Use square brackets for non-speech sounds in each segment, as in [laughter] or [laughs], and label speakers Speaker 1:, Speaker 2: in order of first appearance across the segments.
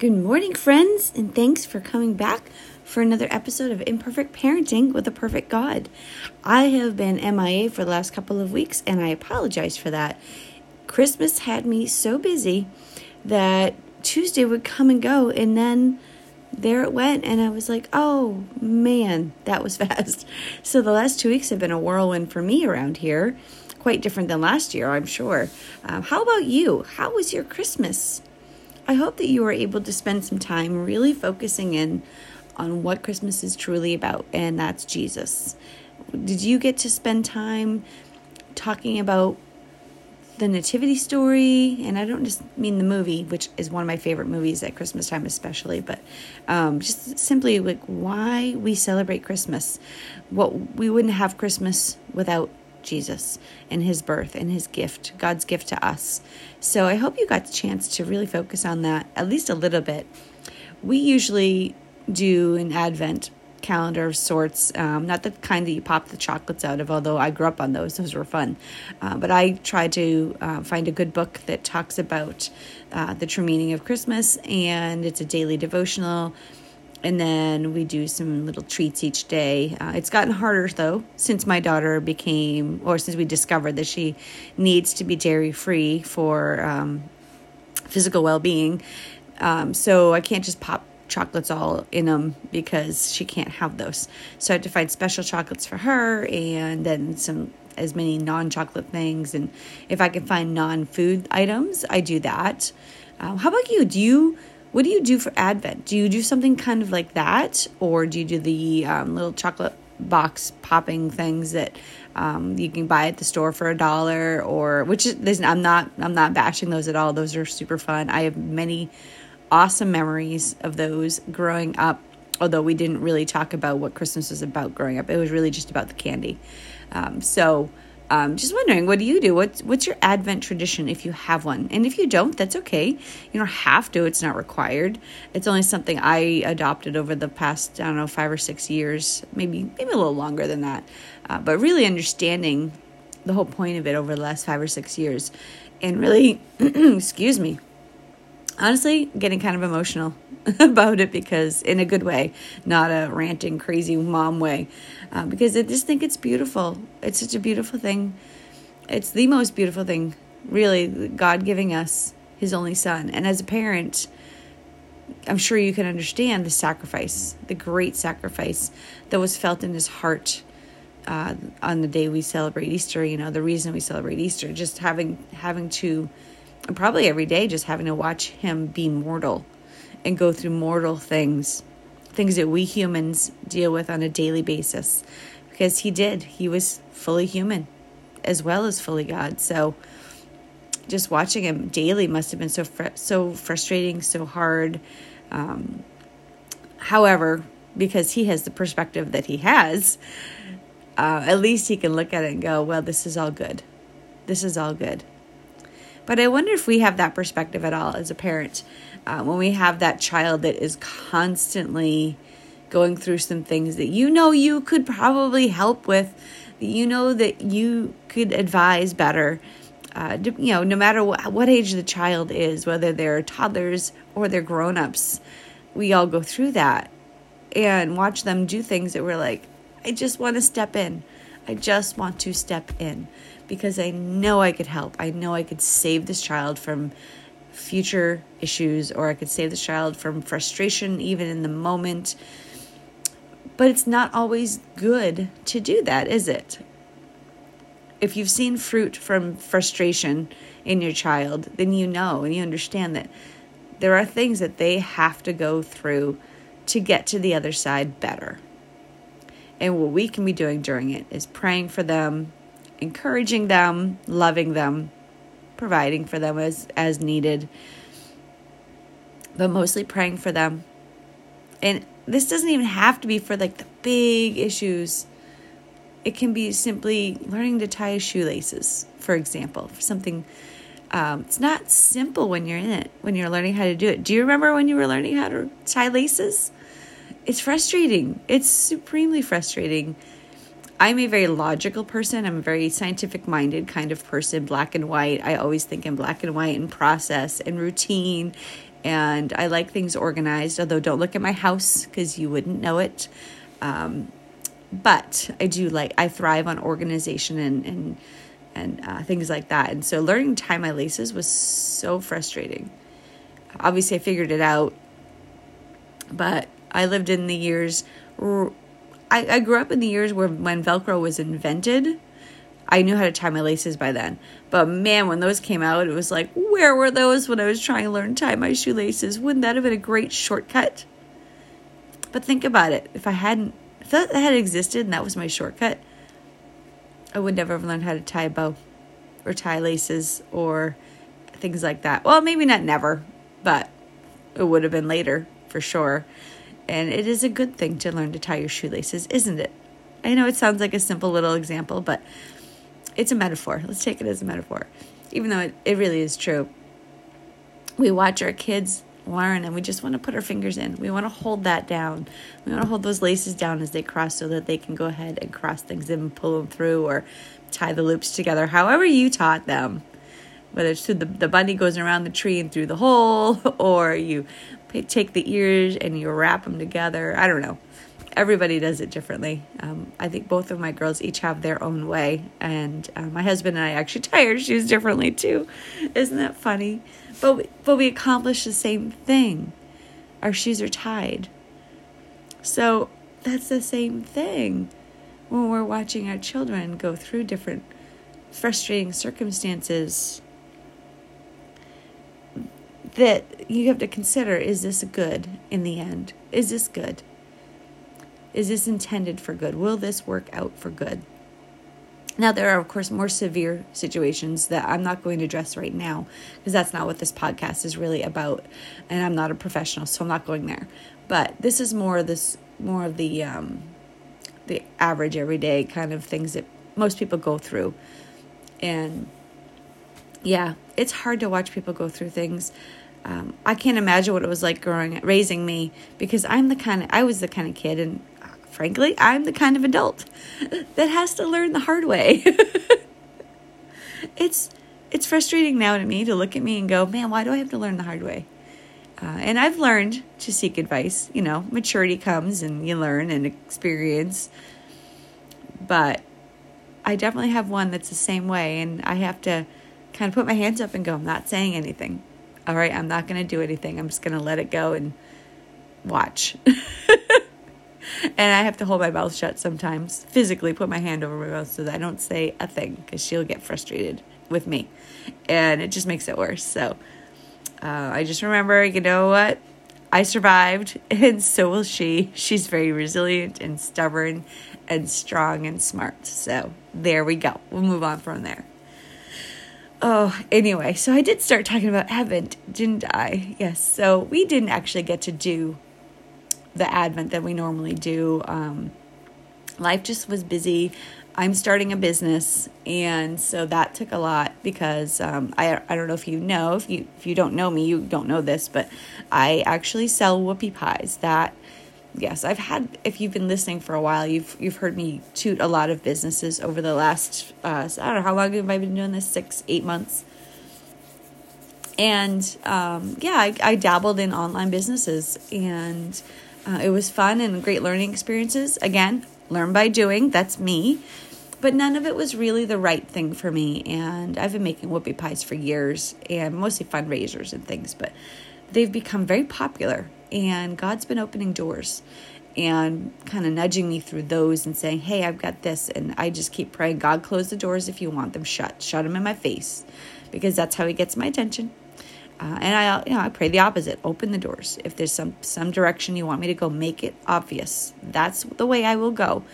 Speaker 1: Good morning, friends, and thanks for coming back for another episode of Imperfect Parenting with a Perfect God. I have been MIA for the last couple of weeks, and I apologize for that. Christmas had me so busy that Tuesday would come and go, and then there it went, and I was like, oh man, that was [laughs] fast. So the last two weeks have been a whirlwind for me around here. Quite different than last year, I'm sure. Um, how about you? How was your Christmas? I hope that you were able to spend some time really focusing in on what Christmas is truly about, and that's Jesus. Did you get to spend time talking about the nativity story and i don't just mean the movie which is one of my favorite movies at christmas time especially but um, just simply like why we celebrate christmas what we wouldn't have christmas without jesus and his birth and his gift god's gift to us so i hope you got the chance to really focus on that at least a little bit we usually do an advent calendar of sorts. Um, not the kind that you pop the chocolates out of, although I grew up on those; those were fun. Uh, but I try to uh, find a good book that talks about uh, the true meaning of Christmas, and it's a daily devotional. And then we do some little treats each day. Uh, it's gotten harder though since my daughter became, or since we discovered that she needs to be dairy free for um, physical well being. Um, so I can't just pop chocolates all in them because she can't have those. So I have to find special chocolates for her and then some as many non-chocolate things and if I can find non-food items, I do that. Um, how about you? Do you what do you do for Advent? Do you do something kind of like that, or do you do the um, little chocolate box popping things that um, you can buy at the store for a dollar? Or which is I'm not I'm not bashing those at all. Those are super fun. I have many awesome memories of those growing up. Although we didn't really talk about what Christmas was about growing up, it was really just about the candy. Um, so, um, just wondering, what do you do? What's what's your Advent tradition if you have one? And if you don't, that's okay. You don't have to. It's not required. It's only something I adopted over the past I don't know five or six years, maybe maybe a little longer than that. Uh, but really understanding the whole point of it over the last five or six years, and really, [clears throat] excuse me, honestly getting kind of emotional [laughs] about it because in a good way not a ranting crazy mom way. Uh, because i just think it's beautiful. It's such a beautiful thing. It's the most beautiful thing really god giving us his only son. And as a parent i'm sure you can understand the sacrifice the great sacrifice that was felt in his heart uh, on the day we celebrate easter you know the reason we celebrate easter just having having to probably every day just having to watch him be mortal and go through mortal things, things that we humans deal with on a daily basis. Because he did. He was fully human as well as fully God. So just watching him daily must have been so fr- so frustrating, so hard. Um, however, because he has the perspective that he has, uh, at least he can look at it and go, "Well, this is all good. This is all good." But I wonder if we have that perspective at all as a parent uh, when we have that child that is constantly going through some things that you know you could probably help with, that you know that you could advise better. Uh, you know, no matter what, what age the child is, whether they're toddlers or they're grown ups, we all go through that and watch them do things that we're like, I just want to step in. I just want to step in because I know I could help. I know I could save this child from future issues or I could save this child from frustration even in the moment. But it's not always good to do that, is it? If you've seen fruit from frustration in your child, then you know and you understand that there are things that they have to go through to get to the other side better. And what we can be doing during it is praying for them, encouraging them, loving them, providing for them as, as needed, but mostly praying for them. And this doesn't even have to be for like the big issues. It can be simply learning to tie shoelaces, for example, for something. Um, it's not simple when you're in it, when you're learning how to do it. Do you remember when you were learning how to tie laces? It's frustrating. It's supremely frustrating I'm a very logical person. I'm a very scientific minded kind of person, black and white. I always think in black and white and process and routine and I like things organized. Although, don't look at my house because you wouldn't know it. Um, but I do like I thrive on organization and and and uh, things like that. And so, learning to tie my laces was so frustrating. Obviously, I figured it out, but I lived in the years. I, I grew up in the years where when Velcro was invented I knew how to tie my laces by then. But man, when those came out, it was like, where were those when I was trying to learn to tie my shoelaces? Wouldn't that have been a great shortcut? But think about it. If I hadn't, if that had existed and that was my shortcut, I would never have learned how to tie a bow or tie laces or things like that. Well, maybe not never, but it would have been later for sure. And it is a good thing to learn to tie your shoelaces, isn't it? I know it sounds like a simple little example, but it's a metaphor. Let's take it as a metaphor, even though it, it really is true. We watch our kids learn and we just want to put our fingers in. We want to hold that down. We want to hold those laces down as they cross so that they can go ahead and cross things in and pull them through or tie the loops together, however you taught them. Whether it's through the, the bunny goes around the tree and through the hole, [laughs] or you take the ears and you wrap them together. I don't know everybody does it differently. Um, I think both of my girls each have their own way, and uh, my husband and I actually [laughs] tie our shoes differently too. Isn't that funny? But we, but we accomplish the same thing. Our shoes are tied. So that's the same thing when we're watching our children go through different frustrating circumstances that you have to consider is this good in the end? Is this good? Is this intended for good? Will this work out for good? Now, there are, of course, more severe situations that I'm not going to address right now because that's not what this podcast is really about. And I'm not a professional, so I'm not going there. But this is more this more of the um, the average, everyday kind of things that most people go through. And yeah, it's hard to watch people go through things. Um, I can't imagine what it was like growing, raising me because I'm the kind of I was the kind of kid, and frankly, I'm the kind of adult [laughs] that has to learn the hard way. [laughs] it's it's frustrating now to me to look at me and go, man, why do I have to learn the hard way? Uh, and I've learned to seek advice. You know, maturity comes and you learn and experience. But I definitely have one that's the same way, and I have to kind of put my hands up and go, I'm not saying anything. All right, I'm not going to do anything. I'm just going to let it go and watch. [laughs] and I have to hold my mouth shut sometimes, physically put my hand over my mouth so that I don't say a thing because she'll get frustrated with me. And it just makes it worse. So uh, I just remember, you know what? I survived, [laughs] and so will she. She's very resilient and stubborn and strong and smart. So there we go. We'll move on from there. Oh, anyway, so I did start talking about Advent, didn't I? Yes. So we didn't actually get to do the Advent that we normally do. Um, life just was busy. I'm starting a business, and so that took a lot because um, I I don't know if you know if you if you don't know me you don't know this, but I actually sell whoopie pies. That yes, I've had. If you've been listening for a while, you've you've heard me toot a lot of businesses over the last. Uh, I don't know how long have I been doing this? Six, eight months. And um, yeah, I, I dabbled in online businesses and uh, it was fun and great learning experiences. Again, learn by doing. That's me. But none of it was really the right thing for me. And I've been making whoopie pies for years and mostly fundraisers and things. But they've become very popular. And God's been opening doors and kind of nudging me through those and saying, Hey, I've got this. And I just keep praying, God, close the doors if you want them shut. Shut them in my face because that's how He gets my attention. Uh, and I, you know, I pray the opposite. Open the doors. If there's some some direction you want me to go, make it obvious. That's the way I will go.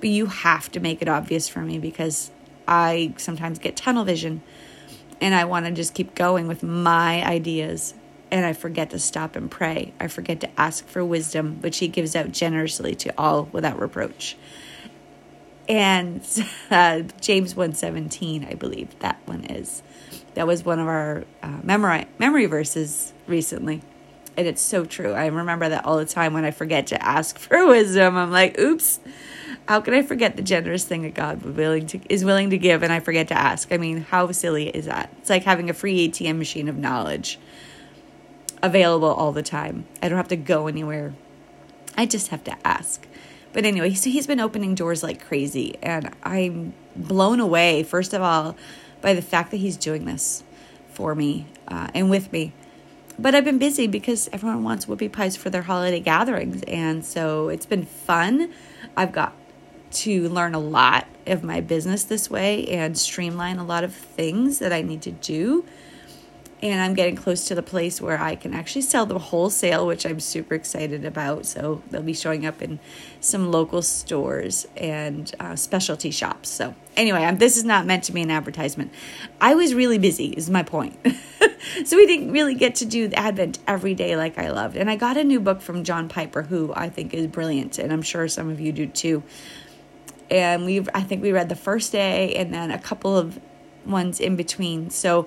Speaker 1: But you have to make it obvious for me because I sometimes get tunnel vision, and I want to just keep going with my ideas, and I forget to stop and pray. I forget to ask for wisdom, which He gives out generously to all without reproach. And [laughs] uh, James one seventeen, I believe that one is. That was one of our uh, memory memory verses recently. And it's so true. I remember that all the time when i forget to ask [laughs] for wisdom. I'm like oops. How can i forget the generous thing that god willing to, is willing to give and i forget to ask? I mean how silly is that? It's like having a free atm machine of knowledge available all the time. I don't have to go anywhere. I just have to ask. But anyway, so he's been opening doors like crazy, and I'm blown away, first of all, by the fact that he's doing this for me uh, and with me. But I've been busy because everyone wants whoopie pies for their holiday gatherings, and so it's been fun. I've got to learn a lot of my business this way and streamline a lot of things that I need to do and I'm getting close to the place where I can actually sell them wholesale, which I'm super excited about. So they'll be showing up in some local stores and uh, specialty shops. So anyway, I'm, this is not meant to be an advertisement. I was really busy, is my point. [laughs] so we didn't really get to do Advent every day like I loved. And I got a new book from John Piper, who I think is brilliant, and I'm sure some of you do too. And we, I think we read the first day and then a couple of ones in between. So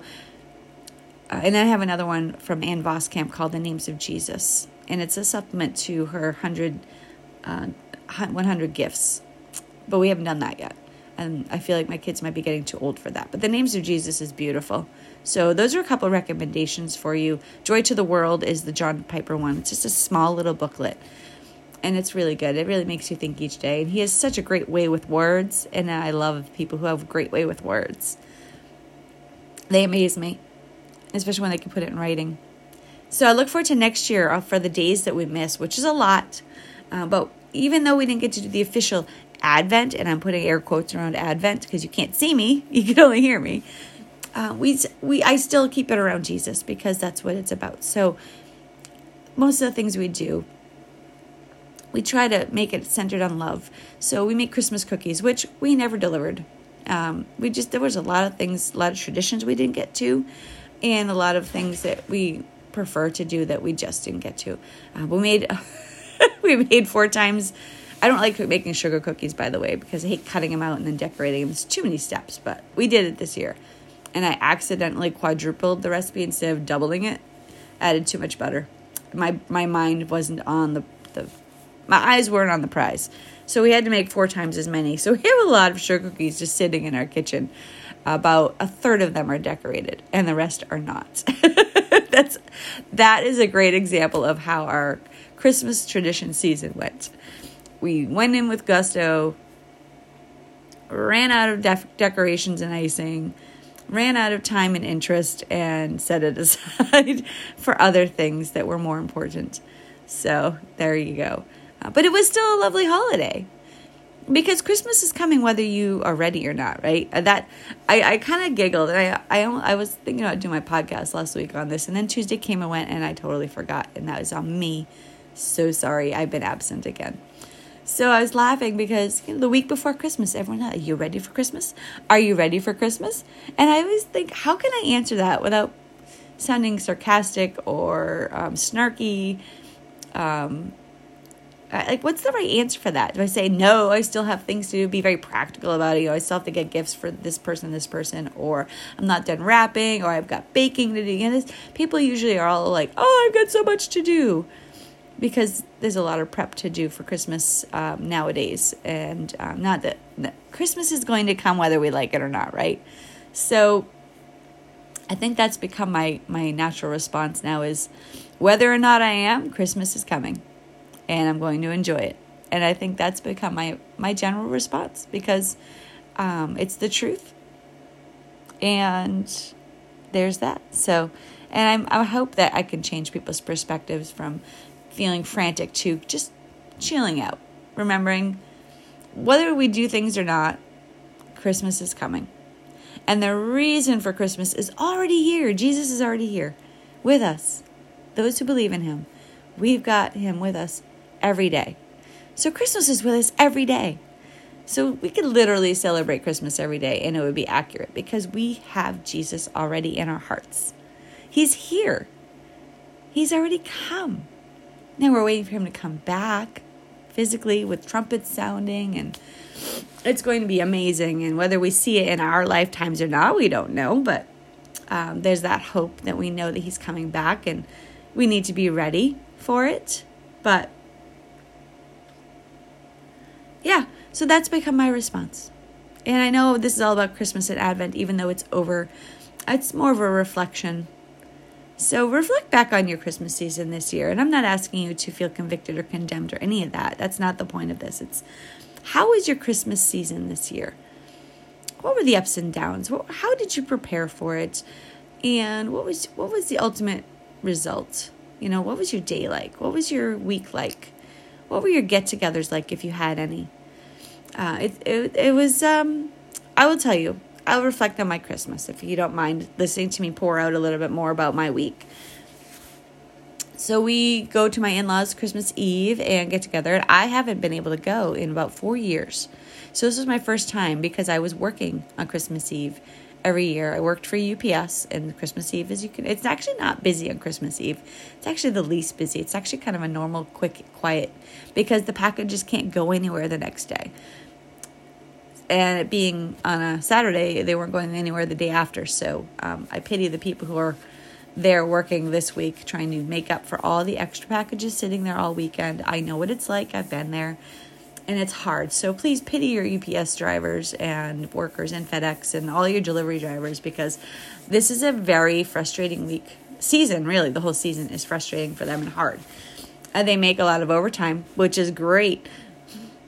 Speaker 1: uh, and I have another one from Ann Voskamp called The Names of Jesus. And it's a supplement to her 100, uh, 100 gifts. But we haven't done that yet. And I feel like my kids might be getting too old for that. But The Names of Jesus is beautiful. So those are a couple recommendations for you. Joy to the World is the John Piper one. It's just a small little booklet. And it's really good. It really makes you think each day. And he has such a great way with words. And I love people who have a great way with words. They amaze me especially when they can put it in writing. So I look forward to next year uh, for the days that we miss, which is a lot. Uh, but even though we didn't get to do the official Advent, and I'm putting air quotes around Advent because you can't see me, [laughs] you can only hear me. Uh, we we I still keep it around Jesus because that's what it's about. So most of the things we do, we try to make it centered on love. So we make Christmas cookies, which we never delivered. Um, we just there was a lot of things, a lot of traditions we didn't get to and a lot of things that we prefer to do that we just didn't get to. Uh, we made [laughs] we made four times. I don't like making sugar cookies, by the way, because I hate cutting them out and then decorating them. It's too many steps, but we did it this year, and I accidentally quadrupled the recipe instead of doubling it. Added too much butter. My my mind wasn't on the the. My eyes weren't on the prize, so we had to make four times as many. So we have a lot of sugar cookies just sitting in our kitchen about a third of them are decorated and the rest are not. [laughs] That's that is a great example of how our Christmas tradition season went. We went in with gusto, ran out of def- decorations and icing, ran out of time and interest, and set it [laughs] aside for other things that were more important. So there you go. Uh, but it was still a lovely holiday because Christmas is coming whether you are ready or not, right? Uh, that I, I kind of giggled and I, I I was thinking about doing my podcast last week on this, and then Tuesday came and went, and I totally forgot, and that was on me. So sorry, I've been absent again. So I was laughing because you know, the week before Christmas, everyone, are you ready for Christmas? Are you ready for Christmas? And I always think, how can I answer that without sounding sarcastic or um, snarky? Um, like what's the right answer for that? Do i say no i still have things to do be very practical about it you know i still have to get gifts for this person this person or i'm not done wrapping or i've got baking to do know, this, people usually are all like oh i've got so much to do because there's a lot of prep to do for christmas um, nowadays and um, not that christmas is going to come whether we like it or not right? So i think that's become my my natural response now is whether or not i am christmas is coming and I'm going to enjoy it. And I think that's become my my general response because um, it's the truth, and there's that. So, and I'm, I hope that I can change people's perspectives from feeling frantic to just chilling out, remembering whether we do things or not, Christmas is coming. And the reason for Christmas is already here. Jesus is already here with us. Those who believe in him. We've got him with us every day. So Christmas is with us every day. So we could literally celebrate Christmas every day and it would be accurate because we have Jesus already in our hearts. He's here. He's already come. Now we're waiting for him to come back physically with trumpets sounding and it's going to be amazing and whether we see it in our lifetimes or not we don't know but um, there's that hope that we know that he's coming back and we need to be ready for it but yeah, so that's become my response. And I know this is all about Christmas and Advent, even though it's over. It's more of a reflection So reflect back on your Christmas season this year. And I'm not asking you to feel convicted or condemned or any of that. That's not the point of this. It's how was your Christmas season this year? What were the ups and downs? How did you prepare for it? And what was what was the ultimate result? You know, what was your day like? What was your week like? What were your get-togethers like if you had any? Uh, it, it it was um, I will tell you I'll reflect on my Christmas if you don't mind listening to me pour out a little bit more about my week. So we go to my in-laws Christmas Eve and get together. And I haven't been able to go in about four years. So this was my first time because I was working on Christmas Eve every year. I worked for UPS and Christmas Eve is you can it's actually not busy on Christmas Eve. It's actually the least busy. It's actually kind of a normal, quick, quiet because the packages can't go anywhere the next day and it being on a Saturday, they weren't going anywhere the day after. So um, I pity the people who are there working this week trying to make up for all the extra packages sitting there all weekend. I know what it's like, I've been there, and it's hard. So please pity your UPS drivers and workers and FedEx and all your delivery drivers because this is a very frustrating week. Season, really, the whole season is frustrating for them and hard. And they make a lot of overtime, which is great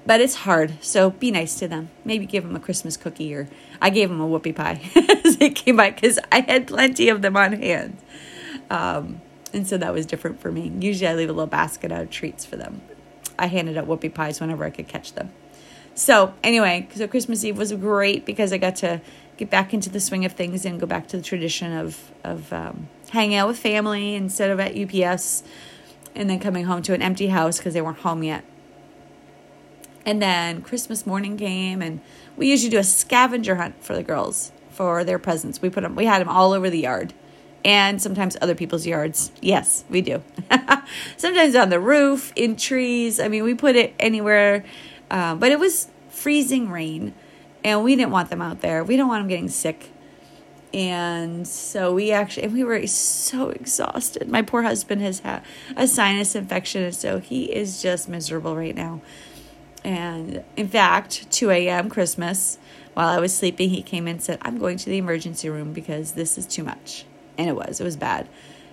Speaker 1: but it's hard. So be nice to them. Maybe give them a Christmas cookie or I gave them a whoopie pie [laughs] as they came by because I had plenty of them on hand. Um, and so that was different for me. Usually I leave a little basket of treats for them. I handed out whoopie pies whenever I could catch them. So anyway, so Christmas Eve was great because I got to get back into the swing of things and go back to the tradition of of um, hanging out with family instead of at UPS, and then coming home to an empty house because they weren't home yet. And then Christmas morning came, and we usually do a scavenger hunt for the girls for their presents. We put them, we had them all over the yard, and sometimes other people's yards. Yes, we do. [laughs] sometimes on the roof, in trees. I mean, we put it anywhere, uh, but it was freezing rain, and we didn't want them out there. We don't want them getting sick. And so we actually, and we were so exhausted. My poor husband has had a sinus infection, and so he is just miserable right now. And in fact, 2 a.m. Christmas, while I was sleeping, he came in and said, I'm going to the emergency room because this is too much. And it was, it was bad.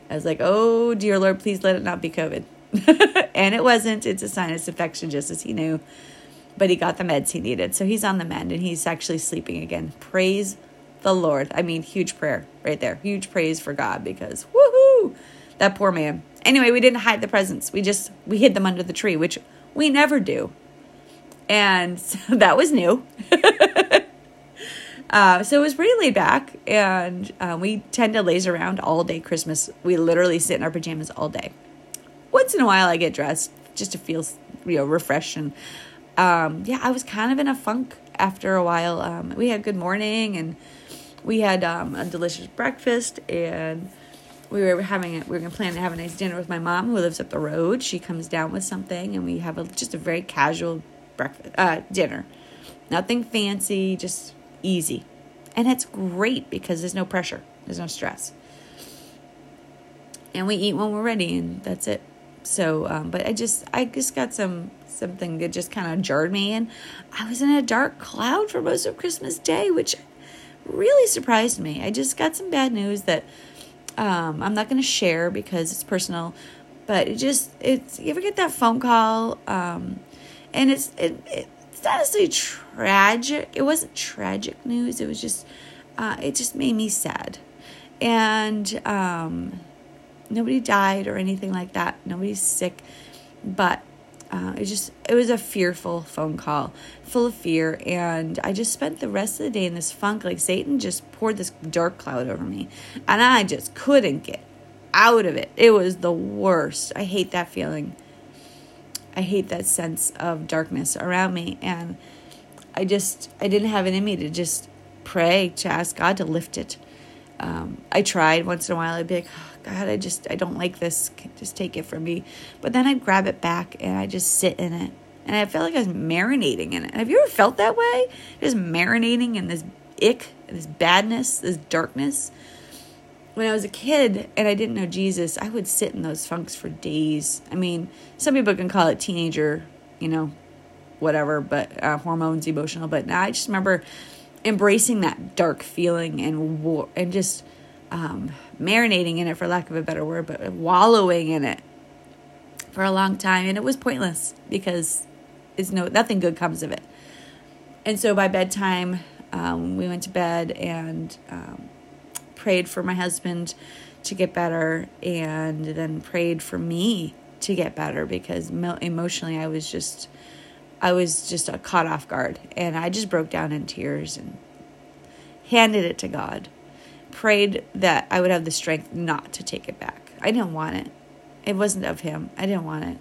Speaker 1: I was like, oh, dear Lord, please let it not be COVID. [laughs] and it wasn't. It's a sinus infection, just as he knew. But he got the meds he needed. So he's on the mend and he's actually sleeping again. Praise the Lord. I mean, huge prayer right there. Huge praise for God because woohoo, that poor man. Anyway, we didn't hide the presents. We just we hid them under the tree, which we never do. And so [laughs] that was new. [laughs] uh, so it was pretty laid back. And uh, we tend to laze around all day Christmas. We literally sit in our pajamas all day. Once in a while, I get dressed just to feel, you know, refreshed. And um, yeah, I was kind of in a funk after a while. Um, we had good morning and we had um, a delicious breakfast and we were having it. We were gonna plan to have a nice dinner with my mom, who lives up the road. She comes down with something, and we have a just a very casual breakfast, uh, dinner. Nothing fancy, just easy. And it's great because there's no pressure, there's no stress. And we eat when we're ready, and that's it. So, um, but I just, I just got some something that just kind of jarred me, and I was in a dark cloud for most of Christmas Day, which really surprised me. I just got some bad news that um, I'm not going to share because it's personal, but it just, it's, you ever get that phone call? Um, and it's it, it's not necessarily tragic. It wasn't tragic news. It was just uh, it just made me sad, and um, nobody died or anything like that. Nobody's sick, but uh, it just it was a fearful phone call, full of fear, and I just spent the rest of the day in this funk. Like Satan just poured this dark cloud over me, and I just couldn't get out of it. It was the worst. I hate that feeling. I hate that sense of darkness around me. And I just, I didn't have it in me to just pray, to ask God to lift it. Um, I tried once in a while. I'd be like, oh, God, I just, I don't like this. Just take it from me. But then I'd grab it back and I just sit in it. And I felt like I was marinating in it. Have you ever felt that way? Just marinating in this ick, this badness, this darkness when I was a kid and I didn't know Jesus, I would sit in those funks for days. I mean, some people can call it teenager, you know, whatever, but uh, hormones, emotional. But I just remember embracing that dark feeling and and just um, marinating in it, for lack of a better word, but wallowing in it for a long time, and it was pointless because it's no nothing good comes of it. And so by bedtime, um, we went to bed and um, prayed for my husband to get better, and then prayed for me to get better because emotionally I was just I was just caught off guard, and I just broke down in tears and handed it to God. Prayed that I would have the strength not to take it back. I didn't want it. It wasn't of Him. I didn't want it.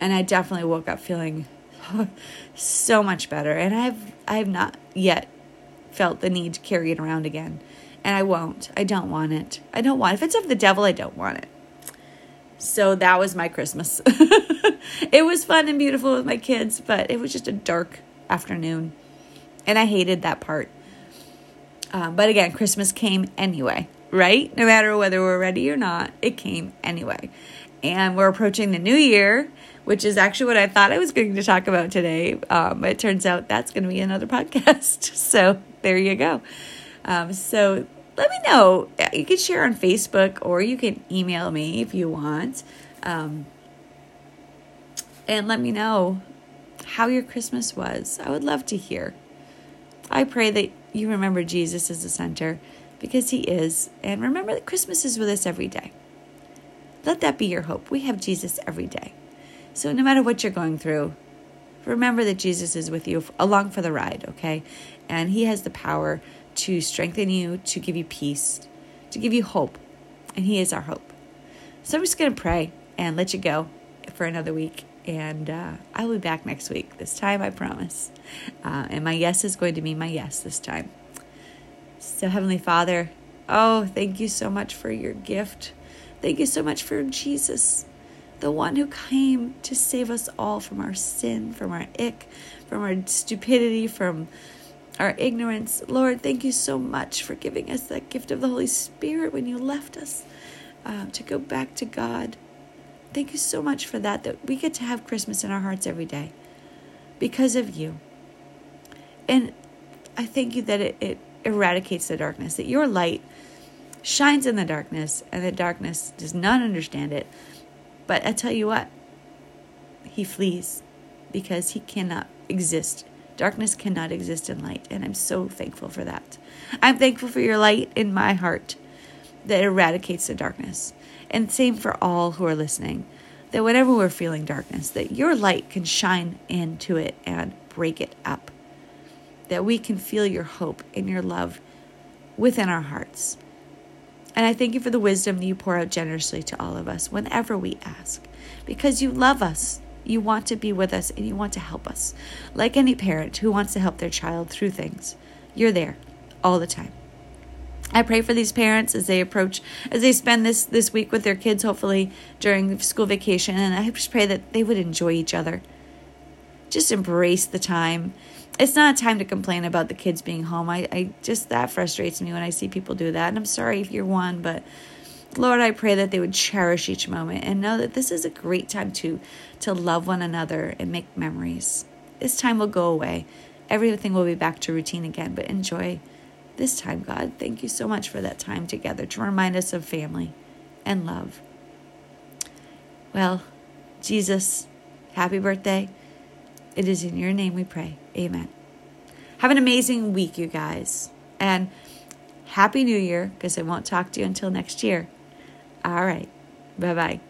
Speaker 1: And I definitely woke up feeling [laughs] so much better. And I've I've not yet felt the need to carry it around again. And I won't. I don't want it. I don't want it. If it's of the devil, I don't want it. So that was my Christmas. [laughs] it was fun and beautiful with my kids, but it was just a dark afternoon. And I hated that part. Um, but again, Christmas came anyway, right? No matter whether we're ready or not, it came anyway. And we're approaching the new year, which is actually what I thought I was going to talk about today. Um, but it turns out that's going to be another [laughs] podcast. So there you go. Um, so let me know. You can share on Facebook or you can email me if you want. Um, and let me know how your Christmas was. I would love to hear. I pray that you remember Jesus as the center because he is. And remember that Christmas is with us every day. Let that be your hope. We have Jesus every day. So no matter what you're going through, remember that Jesus is with you along for the ride, okay? And he has the power to strengthen you, to give you peace, to give you hope. And he is our hope. So I'm just going to pray and let you go for another week. And uh, I will be back next week. This time, I promise. Uh, and my yes is going to be my yes this time. So, Heavenly Father, oh, thank you so much for your gift. Thank you so much for Jesus, the one who came to save us all from our sin, from our ick, from our stupidity, from our ignorance. Lord, thank you so much for giving us that gift of the Holy Spirit when you left us uh, to go back to God. Thank you so much for that, that we get to have Christmas in our hearts every day because of you. And I thank you that it, it eradicates the darkness, that your light shines in the darkness, and the darkness does not understand it. But I tell you what, he flees because he cannot exist. Darkness cannot exist in light, and I'm so thankful for that. I'm thankful for your light in my heart that eradicates the darkness. And same for all who are listening. That whenever we're feeling darkness, that your light can shine into it and break it up. That we can feel your hope and your love within our hearts. And I thank you for the wisdom that you pour out generously to all of us whenever we ask. Because you love us. You want to be with us and you want to help us. Like any parent who wants to help their child through things, you're there all the time. I pray for these parents as they approach, as they spend this this week with their kids, hopefully during school vacation, and I just pray that they would enjoy each other. Just embrace the time. It's not a time to complain about the kids being home. I, I just that frustrates me when I see people do that, and I'm sorry if you're one, but Lord, I pray that they would cherish each moment and know that this is a great time to to love one another and make memories. This time will go away. Everything will be back to routine again, but enjoy this time, God. Thank you so much for that time together to remind us of family and love. Well, Jesus, happy birthday. It is in your name we pray. Amen. Have an amazing week, you guys. And Happy New Year, because I won't talk to you until next year. All right. Bye bye.